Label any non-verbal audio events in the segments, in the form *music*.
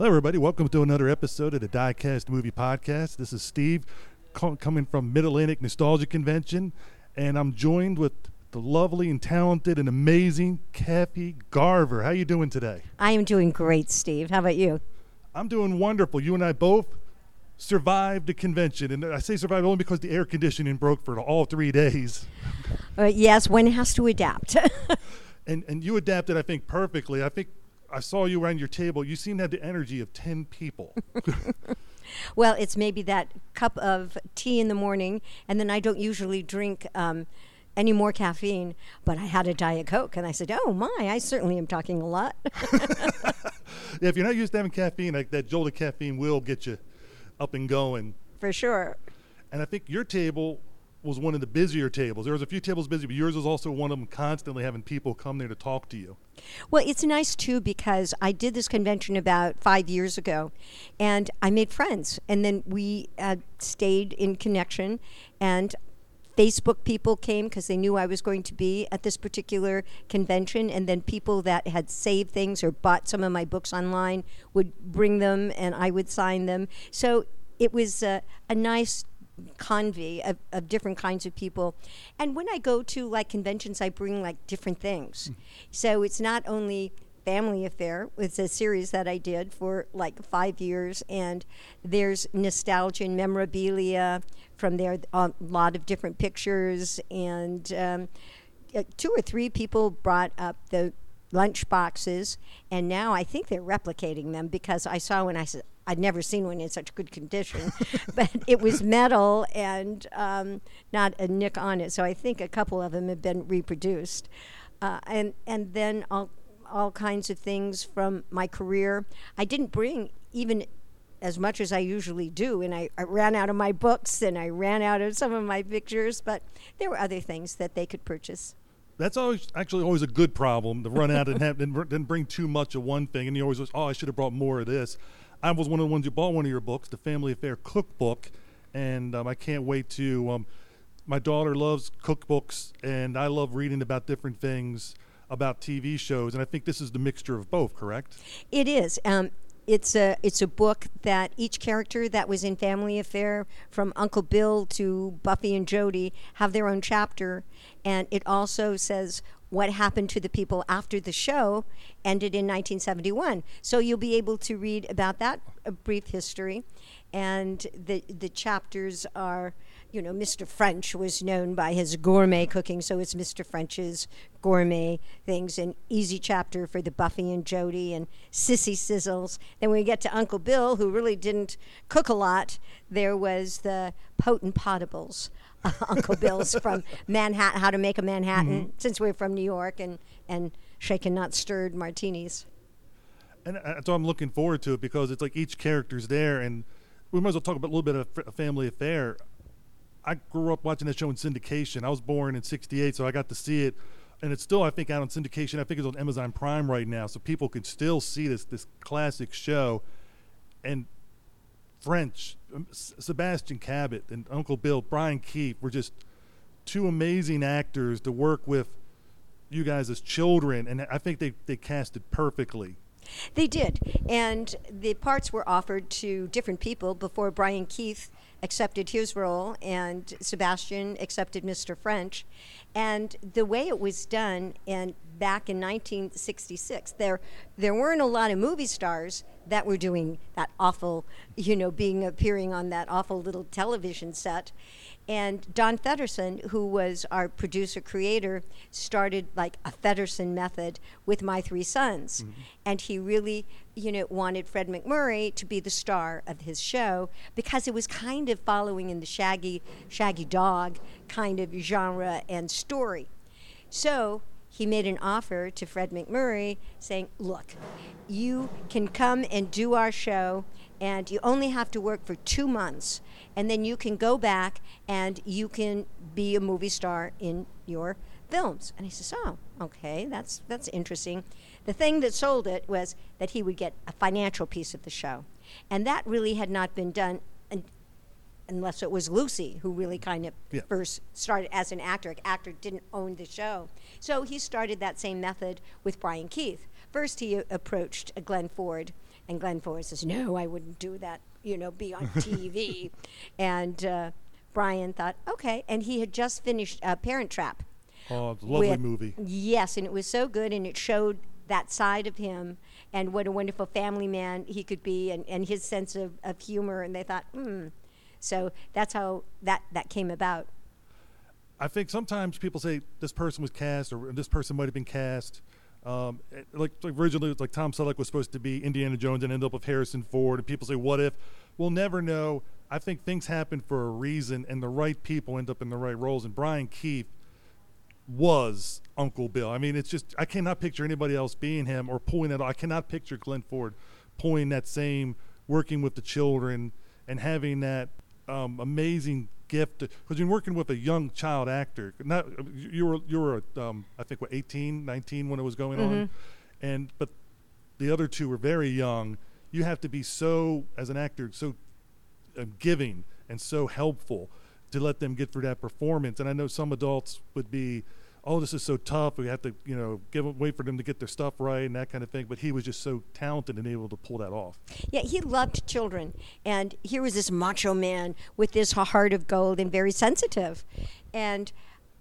Hello, everybody. Welcome to another episode of the Diecast Movie Podcast. This is Steve co- coming from Mid Atlantic Nostalgia Convention, and I'm joined with the lovely and talented and amazing Kathy Garver. How are you doing today? I am doing great, Steve. How about you? I'm doing wonderful. You and I both survived the convention, and I say survived only because the air conditioning broke for all three days. Uh, yes, one has to adapt. *laughs* and and you adapted, I think, perfectly. I think I saw you around your table. You seem to have the energy of ten people. *laughs* well, it's maybe that cup of tea in the morning, and then I don't usually drink. Um, any more caffeine, but I had a Diet Coke, and I said, "Oh my, I certainly am talking a lot." *laughs* yeah, if you're not used to having caffeine, like that jolt of caffeine will get you up and going. For sure. And I think your table was one of the busier tables. There was a few tables busy, but yours was also one of them constantly having people come there to talk to you. Well, it's nice too because I did this convention about five years ago, and I made friends, and then we uh, stayed in connection, and Facebook people came because they knew I was going to be at this particular convention, and then people that had saved things or bought some of my books online would bring them, and I would sign them. So it was a nice convey of, of different kinds of people. And when I go to like conventions, I bring like different things. Mm. So it's not only family affair. It's a series that I did for like five years, and there's nostalgia and memorabilia from there, a lot of different pictures, and um, uh, two or three people brought up the lunch boxes, and now I think they're replicating them because I saw when I said I'd never seen one in such good condition, *laughs* but it was metal and um, not a nick on it. So I think a couple of them have been reproduced, uh, and and then all all kinds of things from my career. I didn't bring even as much as I usually do, and I, I, ran out of my books and I ran out of some of my pictures, but there were other things that they could purchase. That's always actually always a good problem to run out and have *laughs* and, bring too much of one thing, and you always was, oh I should have brought more of this. I was one of the ones who bought one of your books, the Family Affair Cookbook, and um, I can't wait to. Um, my daughter loves cookbooks, and I love reading about different things about TV shows, and I think this is the mixture of both. Correct? It is. Um, it's a it's a book that each character that was in Family Affair, from Uncle Bill to Buffy and Jody, have their own chapter, and it also says what happened to the people after the show ended in 1971. So you'll be able to read about that a brief history, and the the chapters are, you know, Mr. French was known by his gourmet cooking, so it's Mr. French's gourmet things. An easy chapter for the Buffy and Jody and Sissy Sizzles. Then we get to Uncle Bill, who really didn't cook a lot, there was the potent potables *laughs* Uncle Bill's from Manhattan, how to make a Manhattan, mm-hmm. since we're from New York, and, and shaken, not stirred martinis. And uh, so I'm looking forward to it because it's like each character's there, and we might as well talk about a little bit of a family affair. I grew up watching that show in syndication. I was born in '68, so I got to see it, and it's still I think out on syndication. I think it's on Amazon Prime right now, so people can still see this this classic show. And French, um, Sebastian Cabot, and Uncle Bill, Brian Keith were just two amazing actors to work with you guys as children, and I think they, they cast it perfectly. They did, and the parts were offered to different people before Brian Keith accepted his role and Sebastian accepted Mr. French. And the way it was done, and back in 1966, there there weren't a lot of movie stars that were doing that awful, you know, being appearing on that awful little television set. And Don Fedderson, who was our producer creator, started like a Fedderson method with My Three Sons. Mm-hmm. And he really, you know, wanted Fred MacMurray to be the star of his show because it was kind of following in the Shaggy, Shaggy Dog kind of genre and story. So he made an offer to Fred MacMurray saying, Look, you can come and do our show and you only have to work for two months, and then you can go back and you can be a movie star in your films. And he says, "Oh, okay, that's that's interesting." The thing that sold it was that he would get a financial piece of the show, and that really had not been done. unless it was Lucy who really kind of yeah. first started as an actor. Actor didn't own the show, so he started that same method with Brian Keith. First, he approached Glenn Ford And Glenn Ford says, "No, I wouldn't do that. You know, be on TV." *laughs* and uh, Brian thought, "Okay." And he had just finished uh, Parent Trap. Oh, it's a lovely with- movie. Yes, and it was so good, and it showed that side of him and what a wonderful family man he could be, and, and his sense of, of humor. And they thought, hmm. So that's how that, that came about. I think sometimes people say this person was cast or this person might have been cast. Um, eh, like, like originally, it was like Tom Selleck was supposed to be Indiana Jones and end up with Harrison Ford. And people say, "What if?" We'll never know. I think things happen for a reason, and the right people end up in the right roles. And Brian Keith was Uncle Bill. I mean, it's just I cannot picture anybody else being him or pulling that. I cannot picture Glenn Ford pulling that same working with the children and having that um, amazing gift. Because you're working with a young child actor. Not you were you were um, I think what 18, 19 when it was going on, and but the other two were very young. You have to be so as an actor so uh, giving and so helpful to let them get through that performance. And I know some adults would be, "Oh, this is so tough. We have to, you know, give wait for them to get their stuff right and that kind of thing." But he was just so talented and able to pull that off. Yeah, he loved children. And here was this macho man with this heart of gold and very sensitive. And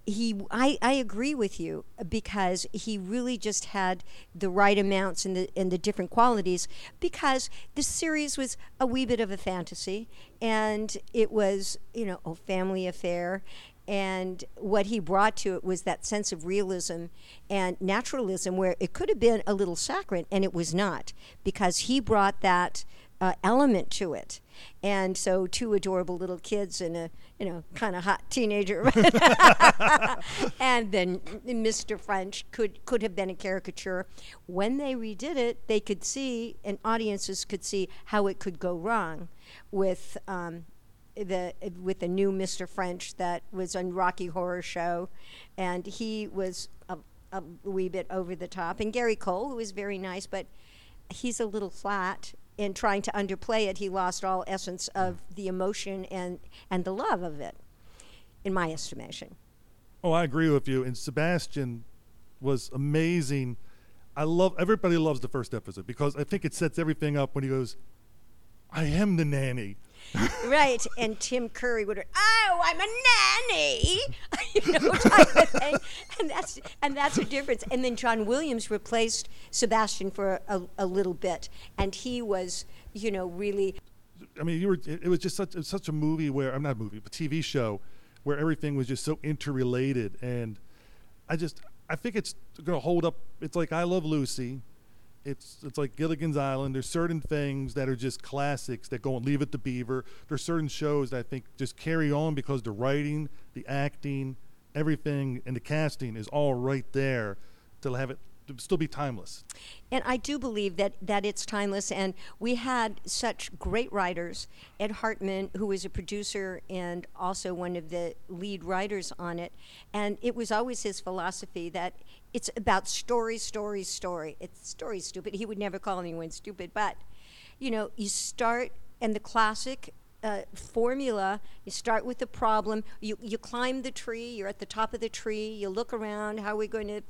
he I, I agree with you because he really just had the right amounts and the and the different qualities because the series was a wee bit of a fantasy and it was, you know, a family affair and what he brought to it was that sense of realism and naturalism where it could have been a little saccharine and it was not because he brought that uh, element to it. And so two adorable little kids and a you know kind of hot teenager *laughs* and then mr french could could have been a caricature. When they redid it they could see and audiences could see how it could go wrong with um, the with the new Mr. French that was on Rocky Horror Show, and he was a, a wee bit over the top. And Gary Cole, who was very nice, but he's a little flat. In trying to underplay it, he lost all essence of the emotion and and the love of it, in my estimation. Oh, I agree with you. And Sebastian was amazing. I love everybody loves the first episode because I think it sets everything up when he goes, "I am the nanny." Right. And Tim Curry would, oh, I'm a nanny, *laughs* you know, type of thing. And that's and that's a difference. And then John Williams replaced Sebastian for a, a little bit, and he was, you know, really. I mean, you were. It, was just such such a movie where I'm not a movie, but TV show, where everything was just so interrelated, and I just I think it's going to hold up. It's like I Love Lucy. It's it's like Gilligan's Island. There's certain things that are just classics that go and Leave It to Beaver. There's certain shows that I think just carry on because the writing, the acting, everything, and the casting is all right there to have it to still be timeless. And I do believe that, that it's timeless. And we had such great writers. Ed Hartmann, who was a producer and also one of the lead writers on it. And it was always his philosophy that it's about story, story, story. It's story stupid. He would never call anyone stupid. But, you know, you start, and the classic uh, formula. You start with the problem. You you climb the tree. You're at the top of the tree. You look around. How are we going to,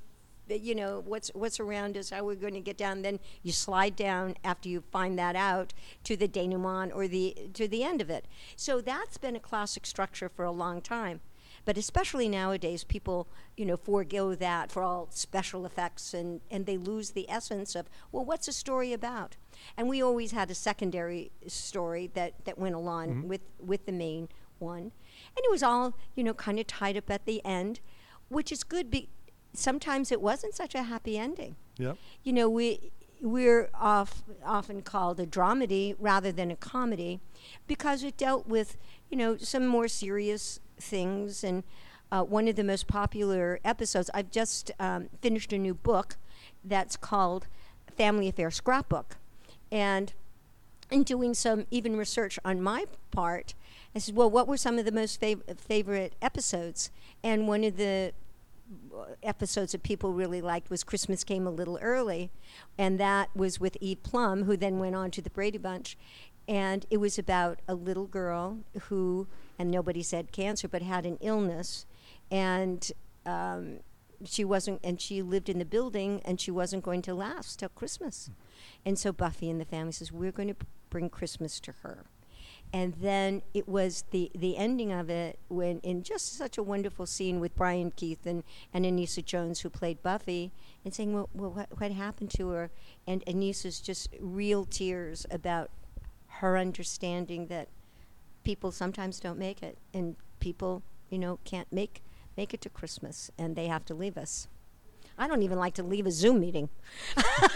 you know, what's what's around us? How we're going to get down? Then you slide down after you find that out to the denouement or the to the end of it. So that's been a classic structure for a long time. But especially nowadays, people, you know, forego that for all special effects, and, and they lose the essence of, well, what's a story about? And we always had a secondary story that, that went along mm-hmm. with, with the main one. And it was all, you know, kind of tied up at the end, which is good. Be- sometimes it wasn't such a happy ending. Yep. You know, we we're off, often called a dramedy rather than a comedy because it dealt with, you know, some more serious things. And uh, one of the most popular episodes, I've just um, finished a new book that's called Family Affair Scrapbook. And in doing some even research on my part, I said, well, what were some of the most fav- favorite episodes? And one of the episodes that people really liked was Christmas Came a Little Early, and that was with Eve Plumb, who then went on to the Brady Bunch. And it was about a little girl who, and nobody said cancer, but had an illness. And um, she wasn't, and she lived in the building, and she wasn't going to last till Christmas. And so Buffy and the family says, "We're going to bring Christmas to her." And then it was the the ending of it when in just such a wonderful scene with Brian Keith and, and Anissa Jones who played Buffy and saying, "Well, well what, what happened to her?" And Anissa's just real tears about her understanding that people sometimes don't make it, and people, you know, can't make make it to Christmas, and they have to leave us. I don't even like to leave a Zoom meeting. *laughs* I,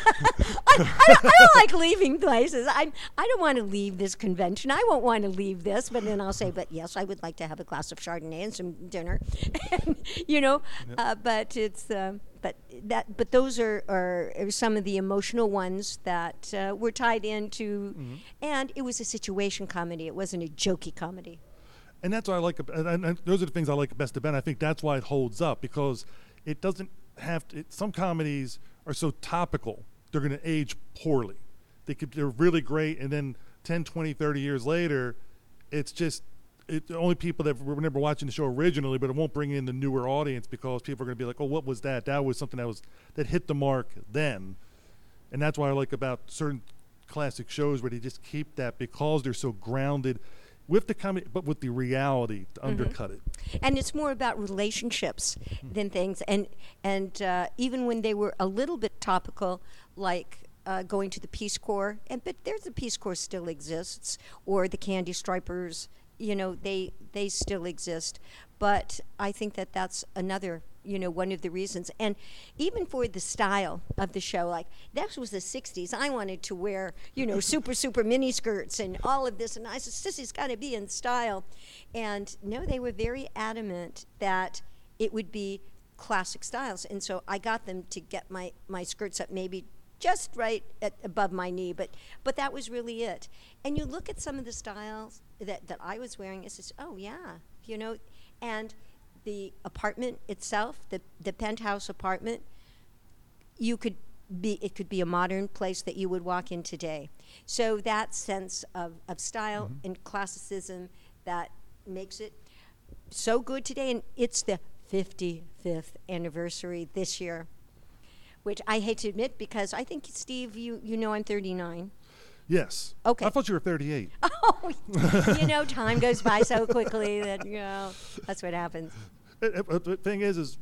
I, don't, I, don't, like leaving places. I I don't want to leave this convention. I won't want to leave this. But then I'll say, but yes, I would like to have a glass of Chardonnay and some dinner, *laughs* and, you know. Yep. Uh, but it's uh, but that but those are, are, are some of the emotional ones that uh, were tied into, mm-hmm. and it was a situation comedy. It wasn't a jokey comedy. And that's what I like. And, and those are the things I like best about. It. I think that's why it holds up because it doesn't have to, it, some comedies are so topical they're going to age poorly they could they're really great and then 10 20 30 years later it's just it, only people that remember watching the show originally but it won't bring in the newer audience because people are going to be like oh what was that that was something that was that hit the mark then and that's why i like about certain classic shows where they just keep that because they're so grounded with the comedy, but with the reality to mm-hmm. undercut it. And it's more about relationships mm-hmm. than things. And and uh, even when they were a little bit topical, like uh, going to the Peace Corps, and but there's the Peace Corps still exists, or the Candy Stripers. You know, they they still exist. But I think that that's another you know one of the reasons. And even for the style of the show like that was the 60s i wanted to wear you know *laughs* super super mini skirts and all of this. And i said sissy's got to be in style. And no they were very adamant that it would be classic styles. And so i got them to get my my skirts up maybe just right at, above my knee but but that was really it and you look at some of the styles that that i was wearing it's just oh yeah you know and the apartment itself, the, the penthouse apartment, you could be it could be a modern place that you would walk in today. So that sense of, of style mm-hmm. and classicism that makes it so good today and it's the 55th anniversary this year which I hate to admit because I think Steve you you know I'm 39 Yes. Okay. I thought you were 38. *laughs* Oh, you know, time goes by so quickly that you know that's what happens. Uh, uh, the thing is, is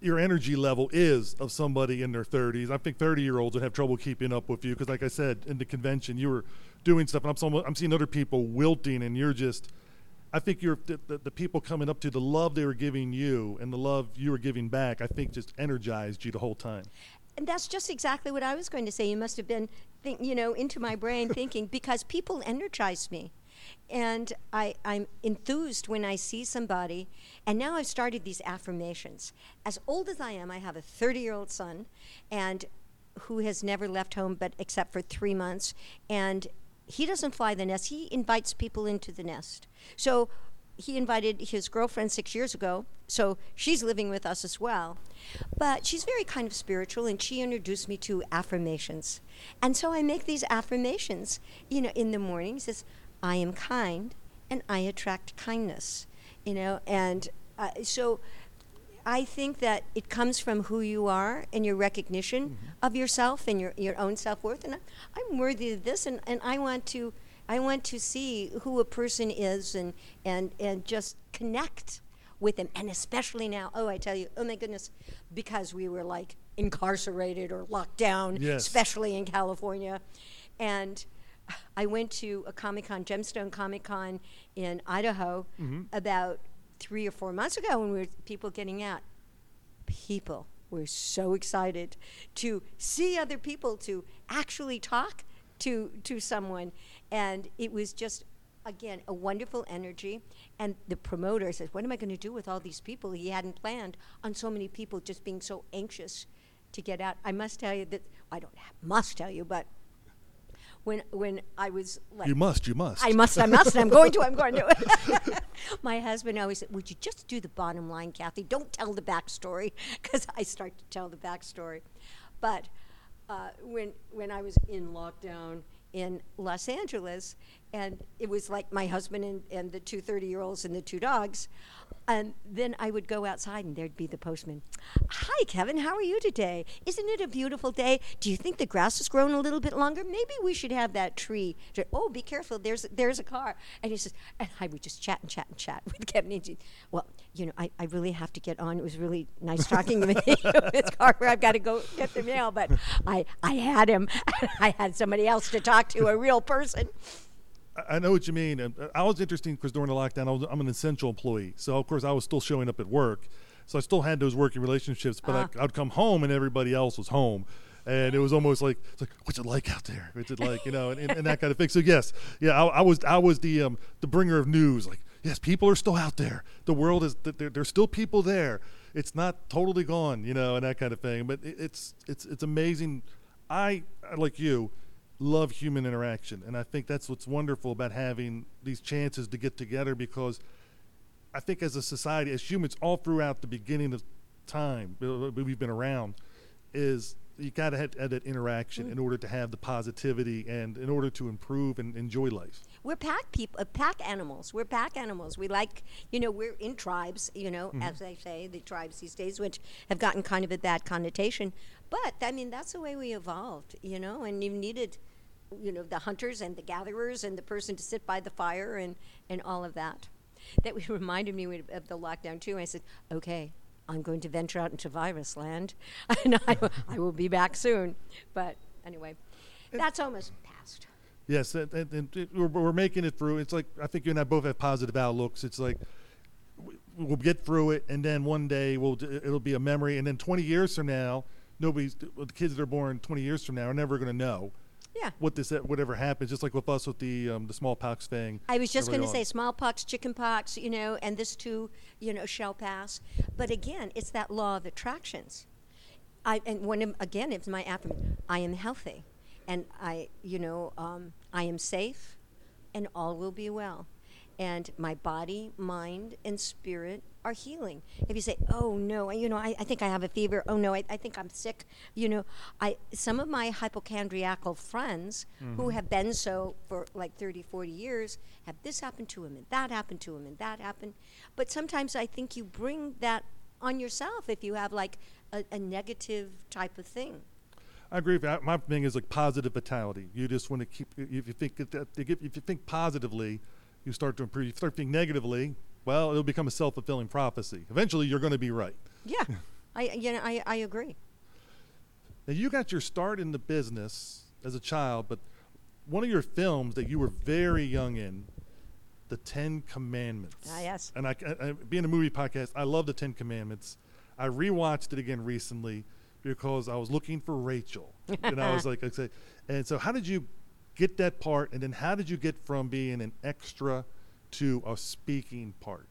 your energy level is of somebody in their 30s. I think 30 year olds would have trouble keeping up with you because, like I said, in the convention, you were doing stuff, and I'm, I'm seeing other people wilting, and you're just. I think you're the, the, the, people coming up to the love they were giving you and the love you were giving back. I think just energized you the whole time. And that's just exactly what I was going to say. You must have been, think, you know, into my brain *laughs* thinking because people energize me and I, I'm enthused when I see somebody. And now I've started these affirmations. As old as I am, I have a 30 year old son, and who has never left home but except for three months. And he doesn't fly the nest. He invites people into the nest. So he invited his girlfriend six years ago, so she's living with us as well. But she's very kind of spiritual, and she introduced me to affirmations. And so I make these affirmations, you know, in the morning. Says, I am kind and I attract kindness, you know, and uh, so I think that it comes from who you are and your recognition mm-hmm. of yourself and your, your own self worth. And I, am worthy of this, and, and I want to I want to see who a person is and and and just connect with them. And especially now, oh, I tell you, oh my goodness, because we were like incarcerated or locked down, yes. especially in California, and I went to a Comic Con, Gemstone Comic Con in Idaho, mm-hmm. about three or four months ago when we were people getting out. People were so excited to see other people, to actually talk to to someone, and it was just again a wonderful energy. And the promoter says, "What am I going to do with all these people?" He hadn't planned on so many people just being so anxious to get out. I must tell you that I don't have, must tell you, but when when I was like, you must, you must. I must, I must. I'm going to. I'm going to. *laughs* My husband always said, "Would you just do the bottom line, Kathy? Don't tell the backstory," *laughs* because I start to tell the backstory. But uh, when when I was in lockdown in Los Angeles, and it was like my husband and, and the two 30 year olds and the two dogs. And then I would go outside, and there'd be the postman. Hi, Kevin. How are you today? Isn't it a beautiful day? Do you think the grass has grown a little bit longer? Maybe we should have that tree. Oh, be careful. There's there's a car. And he says, and I would just chat and chat and chat *laughs* with Kevin. And well, you know, I, I really have to get on. It was really nice talking to me. *laughs* it's Carver. I've got to go get the mail. But I I had him. *laughs* I had somebody else to talk to, a real person. I- know what you mean. Uh, I was interesting because during the lockdown, I was, I'm an essential employee. So, of course, I was still showing up at work. So I still had those working relationships, but Ah. I, I'd come home and everybody else was home. And it was almost like, it's like, what's it like out there? What's it like, you know, and, and, and that kind of thing. So yes, yeah, I, I was, I was the, um, the bringer of news. Like, yes, people are still out there. The world is, there, there's still people there. It's not totally gone, you know, and that kind of thing. But it, it's, it's, it's amazing. I, like you, love human interaction, and I think that's what's wonderful about having these chances to get together because I think as a society, as humans, all throughout the beginning of time, uh, we've been around, is you got to have, have that interaction in order to have the positivity and in order to improve and enjoy life. We're pack people, uh, pack animals. We're pack animals. We like, you know, we're in tribes, you know, as they say, the tribes these days, which have gotten kind of a bad connotation. But I mean, that's the way we evolved, you know, and you needed, you know, the hunters and the gatherers and the person to sit by the fire and, and all of that. That *laughs* reminded me of the lockdown too. I said, okay, I'm going to venture out into virus land, *laughs* and I, *laughs* I will be back soon. But anyway, that's almost past. Yes, and, and, it- we're, we're making it through. It's like I think you and I both have positive outlooks. It's like we'll get through it, and then one day we'll it'll be a memory, and then 20 years from now, nobody's the kids that are born 20 years from now are never going to know Yeah. what this whatever happens. Just like with us with the um, the smallpox thing. I was just going to say smallpox, chickenpox, you know, and this too, you know, shall pass. But again, it's that law of attractions. I and when again, it's my affirmation. I am healthy, and I, you know, um, I am safe, and all will be well. And my body, mind, and spirit are healing. If you say, "Oh no, you know, I, I think I have a fever. Oh no, I, I think I'm sick," you know, I some of my hypochondriacal friends who mm-hmm. have been so for like 30, 40 years have this happened to them and that happened to them and that happened. But sometimes I think you bring that on yourself if you have like a, a negative type of thing. I agree. With that. My thing is like positive vitality. You just want to keep. If you think that if you think positively, you start to improve. You start thinking negatively, well, it'll become a self fulfilling prophecy. Eventually, you're going to be right. Yeah, I you know I, I agree. Now, you got your start in the business as a child, but one of your films that you were very young in, The Ten Commandments. Ah, yes. And I, I, I- being a movie podcast, I love The Ten Commandments. I rewatched it again recently because I was looking for Rachel, *laughs* and I was like, I say, and so how did you get that part, and then how did you get from being an extra to a speaking part?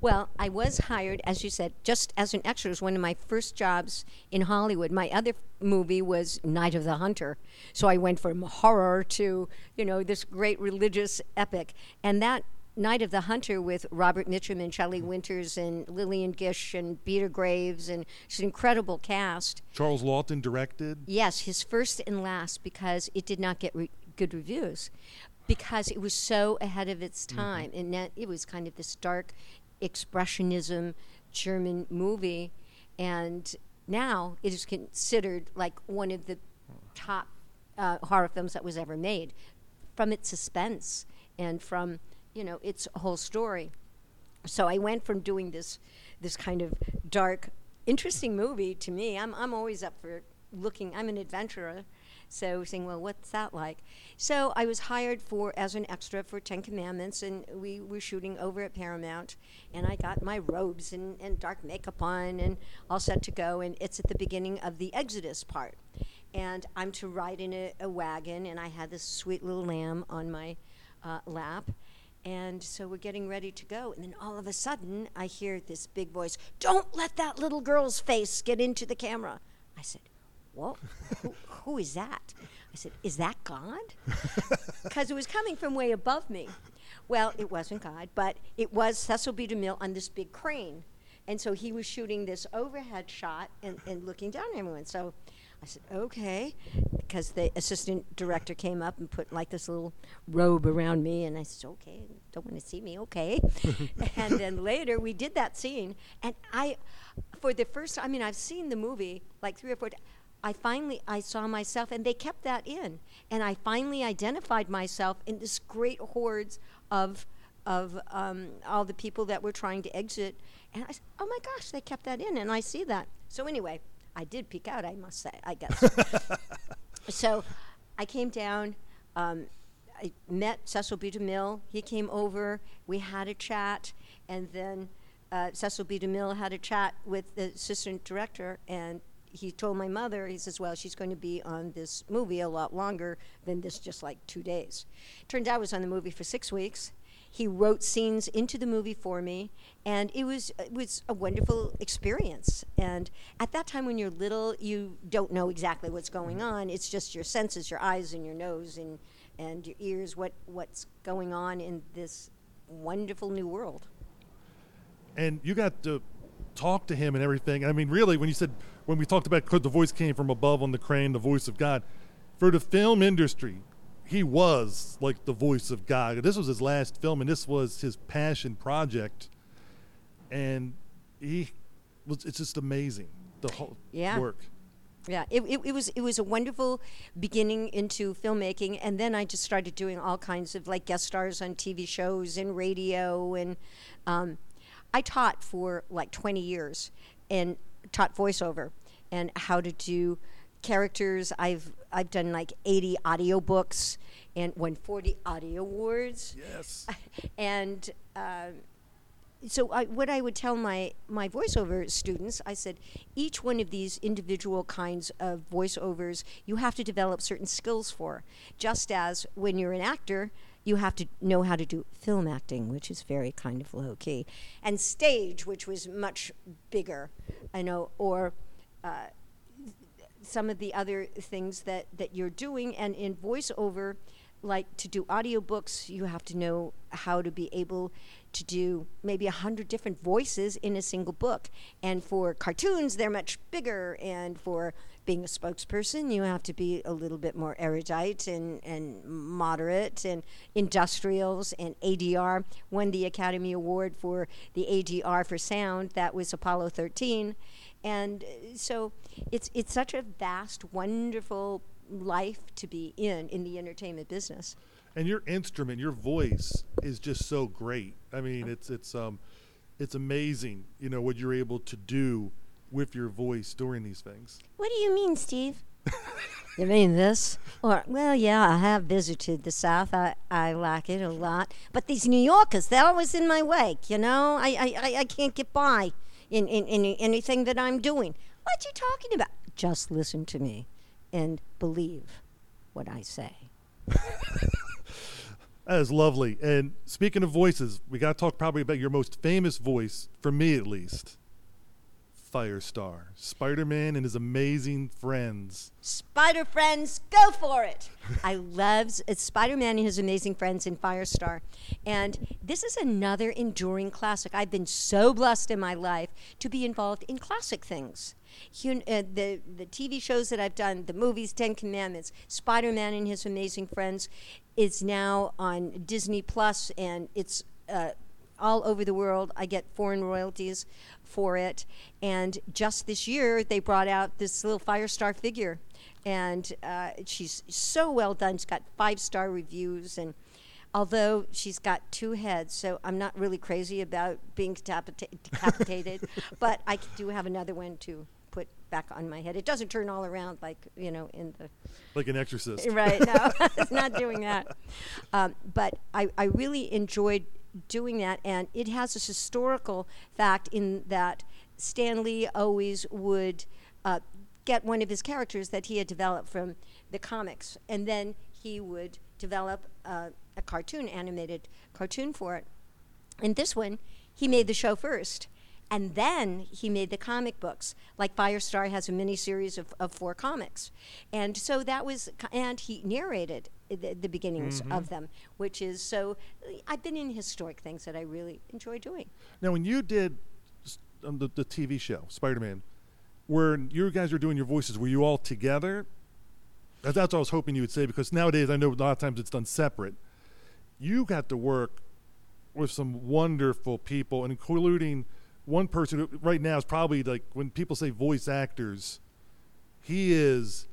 Well, I was hired, as you said, just as an extra. It was one of my first jobs in Hollywood. My other movie was Night of the Hunter. So I went from horror to, you know, this great religious epic. And that Night of the Hunter with Robert Mitchum and Shelley mm-hmm. Winters and Lillian Gish and Peter Graves and it's an incredible cast. Charles Laughton directed. Yes, his first and last because it did not get re- good reviews because it was so ahead of its time and that it was kind of this dark expressionism German movie and now it is considered like one of the top uh, horror films that was ever made from its suspense and from you know its whole story so I went from doing this this kind of dark, interesting movie to me. I'm I'm always up for looking. I'm an adventurer, so saying, well, what's that like? So I was hired for as an extra for Ten Commandments, and we were shooting over at Paramount, and I got my robes and, and dark makeup on and all set to go, and it's at the beginning of the Exodus part, and I'm to ride in a, a wagon, and I had this sweet little lamb on my uh, lap. And so we're getting ready to go. And then all of a sudden, I hear this big voice Don't let that little girl's face get into the camera. I said, Whoa, who, who is that? I said, Is that God? *laughs* Because it was coming from way above me. Well, it wasn't God, but it was Cecil B. DeMille on this big crane. And so he was shooting this overhead shot and, and looking down at everyone. So I said, okay, because the assistant director came up and put like this little robe around me, and I said, okay, don't want to see me, okay. *laughs* and then later we did that scene, and I, for the first, time, I mean, I've seen the movie like three or four. I finally I saw myself, and they kept that in, and I finally identified myself in this great hordes of of um, all the people that were trying to exit, and I said, oh my gosh, they kept that in, and I see that. So anyway, I did peek out, I must say, I guess. *laughs* so I came down. Um, I met Cecil B. DeMille. He came over. We had a chat, and then uh, Cecil B. DeMille had a chat with the assistant director, and he told my mother, he says, "Well, she's going to be on this movie a lot longer than this, just like two days." Turned out I was on the movie for six weeks. He wrote scenes into the movie for me, and it was it was a wonderful experience. And at that time, when you're little, you don't know exactly what's going on. It's just your senses, your eyes and your nose and and your ears. What what's going on in this wonderful new world? And you got to talk to him and everything. I mean, really, when you said when we talked about the voice came from above on the crane, the voice of God, for the film industry, he was like the voice of God. This was his last film, and this was his passion project. And he was, it's just amazing, the whole Yeah. work. Yeah, it, it, it was it was a wonderful beginning into filmmaking, and then I just started doing all kinds of like guest stars on TV shows and radio, and um, I taught for like twenty years and taught voiceover and how to do characters. I've I've done like eighty audiobooks and won forty audio awards Yes. *laughs* and uh, so I, what I would tell my my voiceover students, I said, each one of these individual kinds of voiceovers, you have to develop certain skills for. Just as when you're an actor, you have to know how to do film acting, which is very kind of low key, and stage, which was much bigger, I know, or uh, some of the other things that, that you're doing. And in voiceover, like to do audiobooks, you have to know how to be able to do maybe a hundred different voices in a single book. And for cartoons, they're much bigger. And for being a spokesperson, you have to be a little bit more erudite and, and moderate. And industrials and ADR won the Academy Award for the ADR for sound. That was Apollo 13 and uh, so it's it's such a vast, wonderful life to be in in the entertainment business. and your instrument, your voice is just so great. I mean, it's it's um, it's amazing. You know what you're able to do with your voice during these things. What do you mean, Steve? *laughs* you mean this? Or well, yeah, I have visited the South. I I like it a lot, but these New Yorkers, they're always in my way. You know, I I, I, I can't get by in, in in anything that I'm doing. What are you talking about? Just listen to me, and believe what I say. *laughs* That is lovely. And speaking of voices, we got to talk probably about your most famous voice, for me at least. Firestar, Spider-Man and his amazing friends. Spider Friends, go for it! *laughs* I love Spider Man and his amazing friends in Firestar. And this is another enduring classic. I've been so blessed in my life to be involved in classic things. You, uh, the, the TV shows that I've done, the movies, Ten Commandments, Spider Man and his amazing friends, is now on Disney Plus, and it's uh, all over the world. I get foreign royalties for it. And just this year, they brought out this little Firestar figure. And uh, she's so well done. She's got five star reviews. And although she's got two heads, so I'm not really crazy about being decapita- decapitated, *laughs* but I do have another one to put back on my head. It doesn't turn all around like, you know, in the Like an exorcist. Right, no, *laughs* *laughs* it's not doing that. Um, but I, I really enjoyed doing that, and it has this historical fact in that Stan Lee always would uh, get one of his characters that he had developed from the comics, and then he would develop uh, a cartoon, animated cartoon for it. And this one, he made the show first. And then he made the comic books. Like Firestar has a miniseries of, of four comics. And so that was, and he narrated the, the beginnings of them, which is so. I've been in historic things that I really enjoy doing. Now, when you did um, the, the TV show Spider-Man, where you guys were doing your voices, were you all together? That's what I was hoping you would say because nowadays I know a lot of times it's done separate. You got to work with some wonderful people, including one person who right now is probably like when people say voice actors, he is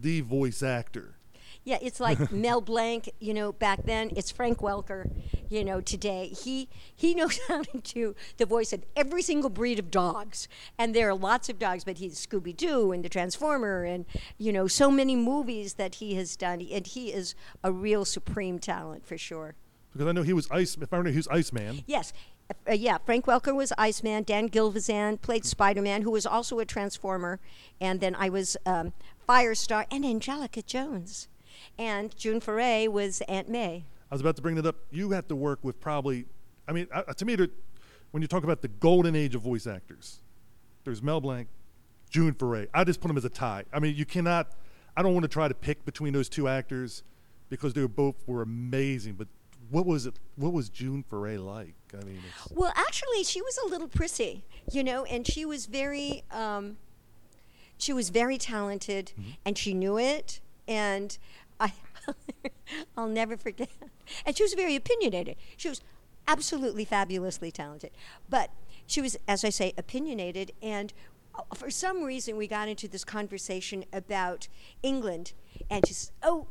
the voice actor. Yeah, it's like *laughs* Mel Blanc, you know, back then. It's Frank Welker, you know, today. He he knows *laughs* how to do the voice of every single breed of dogs, and there are lots of dogs. But he's Scooby Doo and the Transformer, and you know, so many movies that he has done, and he is a real supreme talent for sure. Because I know he was Ice. If I remember, he was Iceman. Yes. Uh, yeah, Frank Welker was Iceman. Dan Gilvezan played Spider Man, who was also a Transformer. And then I was um, Firestar and Angelica Jones. And June Foray was Aunt May. I was about to bring that up. You had to work with probably, I mean, uh, to me, when you talk about the golden age of voice actors, there's Mel Blanc, June Foray. I just put them as a tie. I mean, you cannot. I don't want to try to pick between those two actors because they were both were amazing. But what was it? What was June Foray like? I mean, it's, Well, actually, she was a little prissy, you know, and she was very, um, she was very talented, and she knew it. And I, *laughs* I'll never forget. And she was very opinionated. She was absolutely fabulously talented, but she was, as I say, opinionated. And uh, for some reason, we got into this conversation about England, and she's, oh,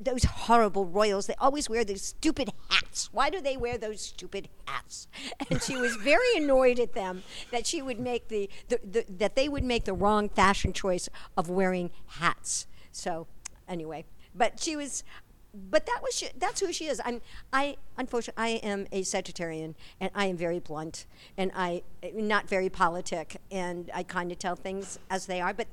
those horrible royals. They always wear those stupid hats. Why do they wear those stupid hats? *laughs* And she was very annoyed at them that she would make the, the, the that they would make the wrong fashion choice of wearing hats. So, anyway, but she was. But that was she, that's who she is. I'm I unfortunately I am a Sagittarian and I am very blunt and I not very politic and I kind of tell things as they are. But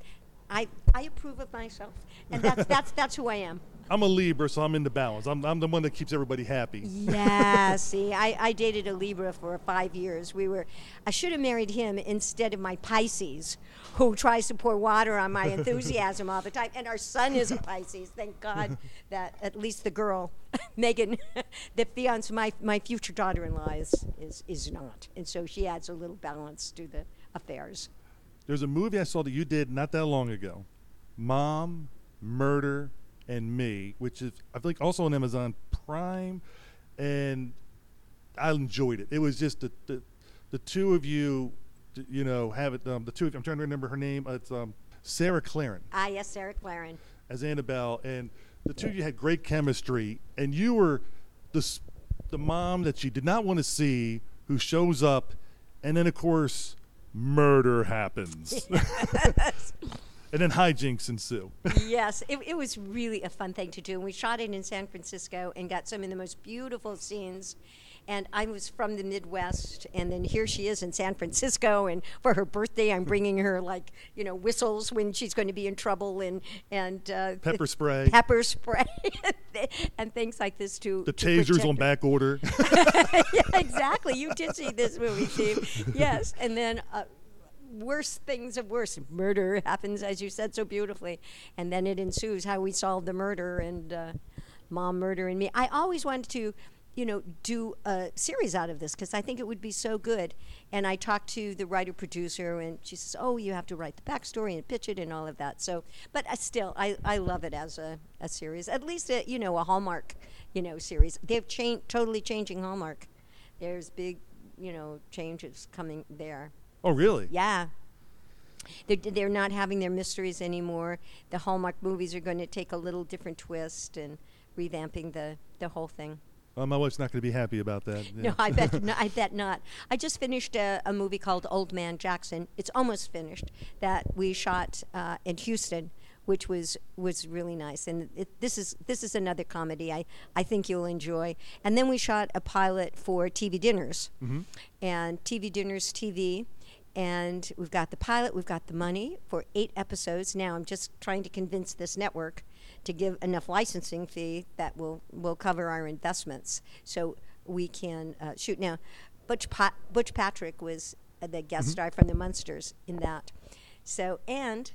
I I approve of myself and that's *laughs* that's that's who I am. I'm a Libra, so I'm in the balance. I'm, I'm the one that keeps everybody happy. Yeah, *laughs* see, I, I dated a Libra for five years. We were, I should have married him instead of my Pisces, who tries to pour water on my *laughs* enthusiasm all the time. And our son is a Pisces. Thank God that at least the girl, Megan, the fiance, my, my future daughter-in-law is, is, is not. And so she adds a little balance to the affairs. There's a movie I saw that you did not that long ago, Mom, Murder, and Me, which is I think also on Amazon Prime, and I enjoyed it. It was just the the, the two of you, you know, have it. Um, the two. Of, you, I'm trying to remember her name. It's um, Sarah Claren Ah, yes, Sarah Claren. as Annabelle, and the two of you had great chemistry, and you were the the mom that she did not want to see, who shows up, and then of course murder happens, *laughs* *laughs* and then hijinks ensue. yes, it, it was really a fun thing to do. And we shot it in San Francisco and got some of the most beautiful scenes. And I was from the Midwest, and then here she is in San Francisco. And for her birthday, I'm bringing her like you know whistles when she's going to be in trouble, and and uh, *laughs* Pepper spray. pepper spray, *laughs* and things like this to the to tasers on back order. *laughs* yeah, exactly. You did see this movie, Steve. Yes, and then uh, worse things of worse. Murder happens, as you said so beautifully, and then it ensues how we solve the murder and uh, mom murder and me. I always wanted to. You know, do a series out of this because I think it would be so good. And I talked to the writer producer, and she says, "Oh, you have to write the backstory and pitch it and all of that." So, but I still, I, I love it as a, a series. At least, a, you know, a Hallmark, you know, series. They've changed, totally changing Hallmark there's big, you know, changes coming there. oh, really? Yeah. They're, they're not having their mysteries anymore. The Hallmark movies are going to take a little different twist and revamping the, the whole thing. Well, my wife's not going to be happy about that. yeah. No, I bet no, I bet not. I just finished a, a movie called Old Man Jackson. It's almost finished. That we shot uh, in Houston, which was was really nice. And it, this is this is another comedy I I think you'll enjoy. And then we shot a pilot for TV Dinners, and TV Dinners TV. And we've got the pilot, we've got the money for eight episodes. Now I'm just trying to convince this network to give enough licensing fee that will will cover our investments, so we can uh, shoot. Now, Butch pa- Butch Patrick was the guest star from the Munsters in that. So and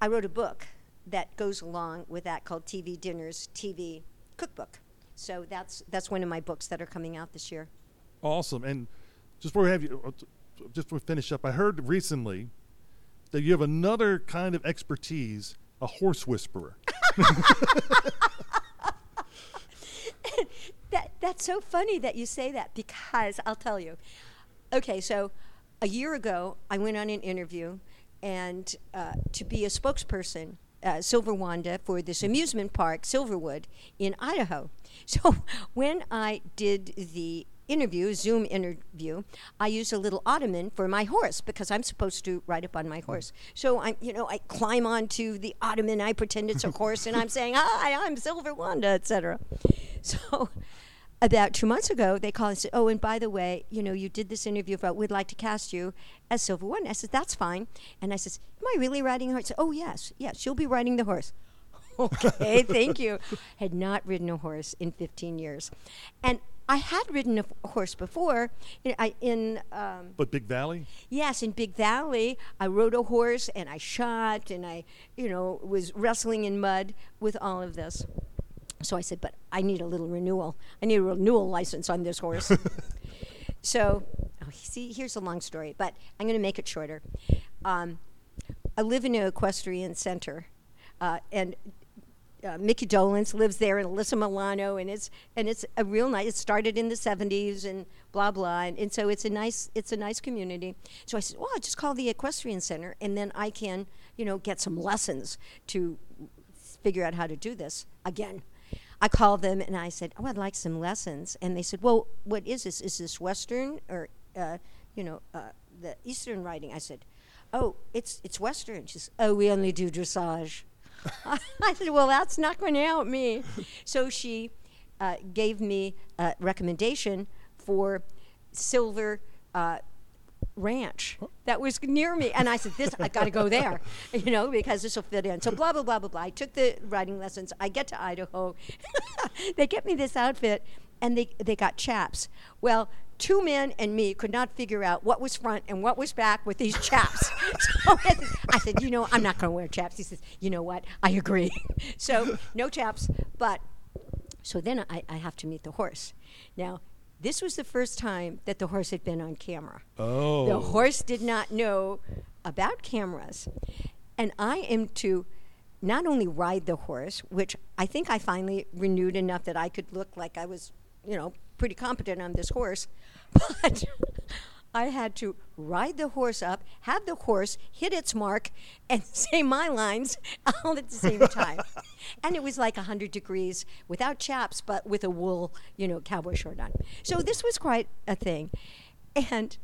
I wrote a book that goes along with that called TV Dinners TV Cookbook. So that's that's one of my books that are coming out this year. Awesome. And just before we have you, uh, just before we finish up, I heard recently that you have another kind of expertise, a horse whisperer. *laughs* *laughs* that that's so funny that you say that because I'll tell you. Okay, so a year ago, I went on an interview, and uh, to be a spokesperson, uh, Silver Wanda for this amusement park, Silverwood, in Idaho. *laughs* So when I did the interview, Zoom interview, I use a little ottoman for my horse because I'm supposed to ride up on my horse. So I, you know, I climb onto the ottoman, I pretend it's a *laughs* horse, and I'm saying, "Hi, I'm Silver Wanda," etc. So *laughs* about two months ago, they called and said, "Oh, and by the way, you know, you did this interview about we'd like to cast you as Silver Wanda." I said, "That's fine." And I said, "Am I really riding a horse?" Said, "Oh, yes, yes, you'll be riding the horse." *laughs* okay, thank you. Had not ridden a horse in 15 years, and I had ridden a f- horse before. In, I, in um, But Big Valley? Yes, in Big Valley, I rode a horse and I shot and I, you know, was wrestling in mud with all of this. So I said, but I need a little renewal. I need a renewal license on this horse. *laughs* so, oh, see, here's a long story, but I'm going to make it shorter. Um, I live in an equestrian center, uh, and uh, Micky Dolenz lives there, and Alyssa Milano, and it's and it's a real nice. It started in the '70s, and blah blah, and, and so it's a nice it's a nice community. So I said, well, I'll just call the equestrian center, and then I can you know get some lessons to figure out how to do this again. I called them and I said, "Oh, I'd like some lessons." And they said, "Well, what is this? Is this Western or, uh, you know, uh, the Eastern riding?" I said, "Oh, it's it's Western." She says, "Oh, we only do dressage." *laughs* I said, "Well, that's not going to help me." so she uh, gave me a recommendation for Silver uh, Ranch that was near me, and I said, "This I got to go there," *laughs* you know, because this will fit in. So blah blah blah blah blah. I took the riding lessons. I get to Idaho. *laughs* they get me this outfit, and they they got chaps. Well, two men and me could not figure out what was front and what was back with these chaps. *laughs* *laughs* so I said, "You know, I'm not going to wear chaps." He says, "You know what? I agree." *laughs* so no chaps, but so then I, I have to meet the horse. Now, this was the first time that the horse had been on camera. Oh. The horse did not know about cameras. And I am to not only ride the horse, which I think I finally renewed enough that I could look like I was, you know, pretty competent on this horse, *laughs* but I had to ride the horse up, have the horse hit its mark, and *laughs* say my lines all at the same time. *laughs* and it was like 100 degrees without chaps, but with a wool, you know, cowboy shirt on. So this was quite a thing. And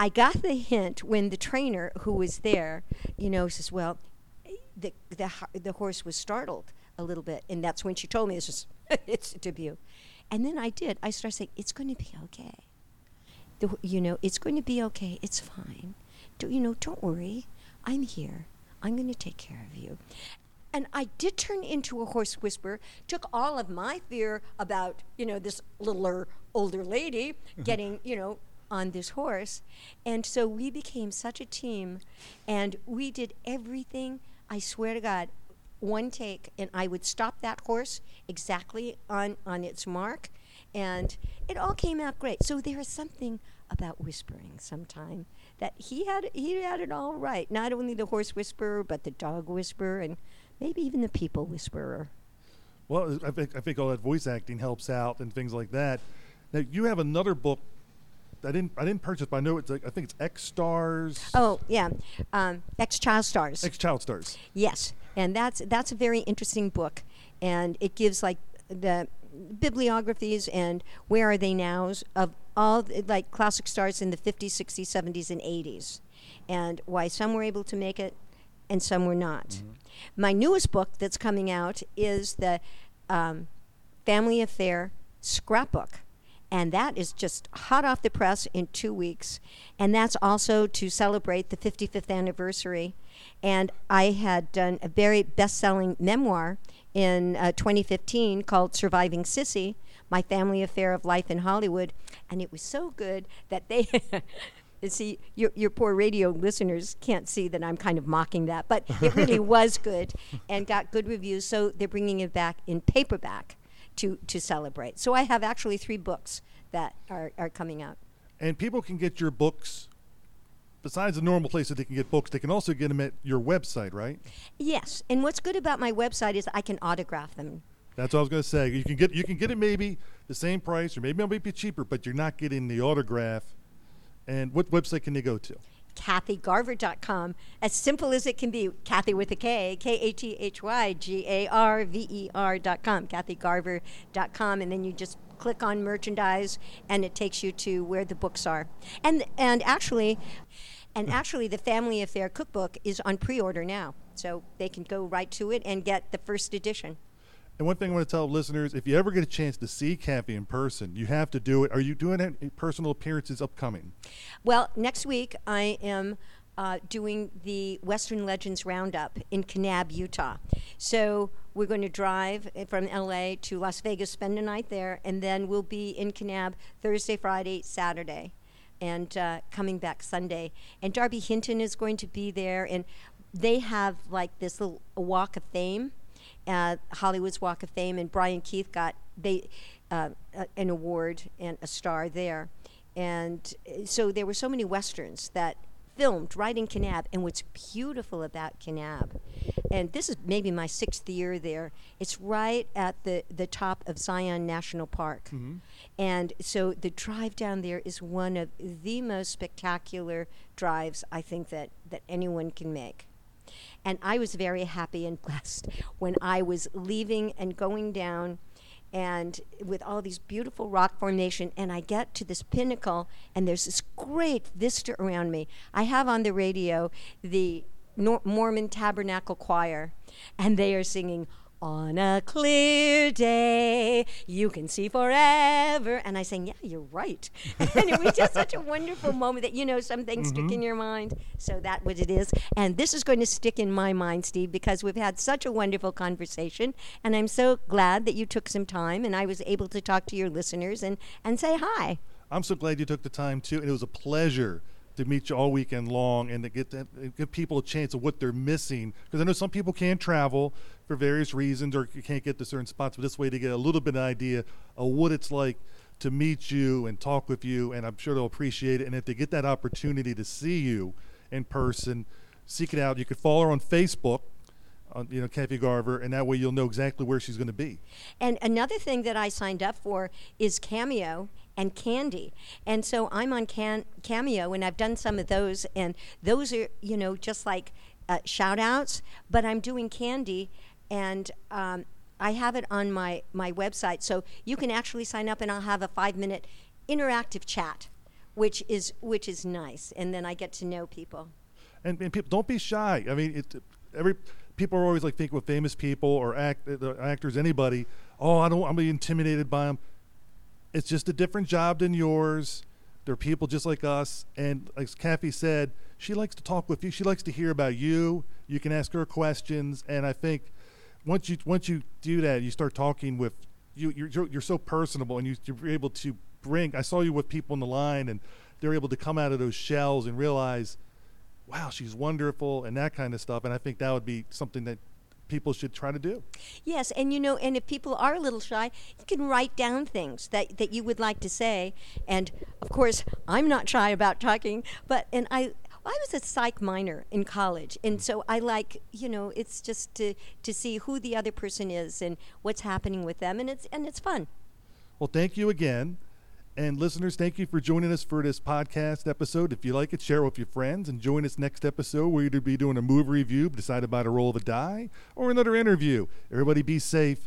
I got the hint when the trainer who was there, you know, says, "Well, the the the horse was startled a little bit," and that's when she told me it's just it's a debut. And then I did. I started saying, "It's going to be okay. The, you know, it's going to be okay. It's fine. Do you know? Don't worry. I'm here. I'm going to take care of you." And I did turn into a horse whisperer. Took all of my fear about you know this littler older lady mm-hmm. getting you know on this horse. And so we became such a team and we did everything, I swear to God, one take and I would stop that horse exactly on, on its mark and it all came out great. So there is something about whispering sometime that he had he had it all right. Not only the horse whisperer, but the dog whisperer and maybe even the people whisperer. Well, I think I think all that voice acting helps out and things like that. Now you have another book. I didn't I didn't purchase, but I know it's like, I think it's X Stars. Oh yeah, um, ex child stars. X Child Stars. Yes, and that's that's a very interesting book, and it gives like the bibliographies and where are they nows of all the, like classic stars in the 50s, 60s, 70s, and 80s, and why some were able to make it and some were not. My newest book that's coming out is the um, Family Affair Scrapbook. And that is just hot off the press in two weeks. And that's also to celebrate the 55th anniversary. And I had done a very best selling memoir in uh, 2015 called Surviving Cissy My Family Affair of Life in Hollywood. And it was so good that they. You *laughs* see, your, your poor radio listeners can't see that I'm kind of mocking that, but it really *laughs* was good and got good reviews. So they're bringing it back in paperback to, to celebrate. So I have actually three books that are, are coming out. And people can get your books besides the normal place that they can get books, they can also get them at your website, right? Yes, and what's good about my website is I can autograph them. That's what I was going to say. You can get you can get it maybe the same price, or maybe it'll be cheaper, but you're not getting the autograph. And what website can they go to? KathyGarver.com. As simple as it can be. Kathy with a K, K A T H Y G A R V E R.com. KathyGarver.com. And then you just click on merchandise and it takes you to where the books are. And and actually and hmm. actually the Family Affair cookbook is on pre-order now. So they can go right to it and get the first edition. And one thing I want to tell listeners: if you ever get a chance to see Kathy in person, you have to do it. Are you doing any personal appearances upcoming? Well, next week I am uh, doing the Western Legends Roundup in Kanab, Utah. So we're going to drive from LA to Las Vegas, spend a night there, and then we'll be in Kanab Thursday, Friday, Saturday, and uh, coming back Sunday. And Darby Hinton is going to be there, and they have like this little walk of fame uh, Hollywood's Walk of Fame, and Brian Keith got they uh, an award and a star there. And uh, so there were so many westerns that filmed right in Kanab. And what's beautiful about Kanab, and this is maybe my sixth year there, it's right at the, the top of Zion National Park. Mm-hmm. And so the drive down there is one of the most spectacular drives I think that, that anyone can make. And I was very happy and *laughs* blessed when I was leaving and going down and with all these beautiful rock formation and I get to this pinnacle and there's this great vista around me. I have on the radio the Nor- Mormon Tabernacle Choir and they are singing on a clear day, you can see forever. And I saying, Yeah, you're right. *laughs* and it was just such a wonderful moment that, you know, some things mm-hmm. stick in your mind. So that what it is. And this is going to stick in my mind, Steve, because we've had such a wonderful conversation. And I'm so glad that you took some time and I was able to talk to your listeners and, and say hi. I'm so glad you took the time, too. And it was a pleasure to meet you all weekend long and to get to give people a chance of what they're missing because I know some people can't travel for various reasons or you can't get to certain spots but this way to get a little bit of idea of what it's like to meet you and talk with you and I'm sure they'll appreciate it and if they get that opportunity to see you in person seek it out you could follow her on Facebook on, you know, Kathy Garver, and that way you'll know exactly where she's going to be. And another thing that I signed up for is Cameo, and Candy. And so I'm on Can- Cameo, and I've done some of those, and those are, you know, just like uh, shout outs, but I'm doing Candy, and um, I have it on my, my website. So you can actually sign up, and I'll have a five minute interactive chat, which is, which is nice. And then I get to know people. And, and people, don't be shy. I mean, it, every people are always like think with famous people or act, uh, actors, anybody. Oh, I don't. I'm be intimidated by them it's just a different job than yours. They're people just like us. And like Kathy said, she likes to talk with you. She likes to hear about you. You can ask her questions. And I think once you once you do that, you start talking with you. You're you're so personable, and you, you're able to bring. I saw you with people in the line, and they're able to come out of those shells and realize, wow, she's wonderful, and that kind of stuff. And I think that would be something that people should try to do. Yes, and you know, and if people are a little shy, you can write down things that, that you would like to say. And of course, I'm not shy about talking, but and I I was a psych minor in college, and mm. so I like you know it's just to to see who the other person is and what's happening with them, and it's and it's fun. Well, thank you again. And listeners, thank you for joining us for this podcast episode. If you like it, share it with your friends and join us next episode. We're either be doing a movie review, decided by the roll of a die, or another interview. Everybody be safe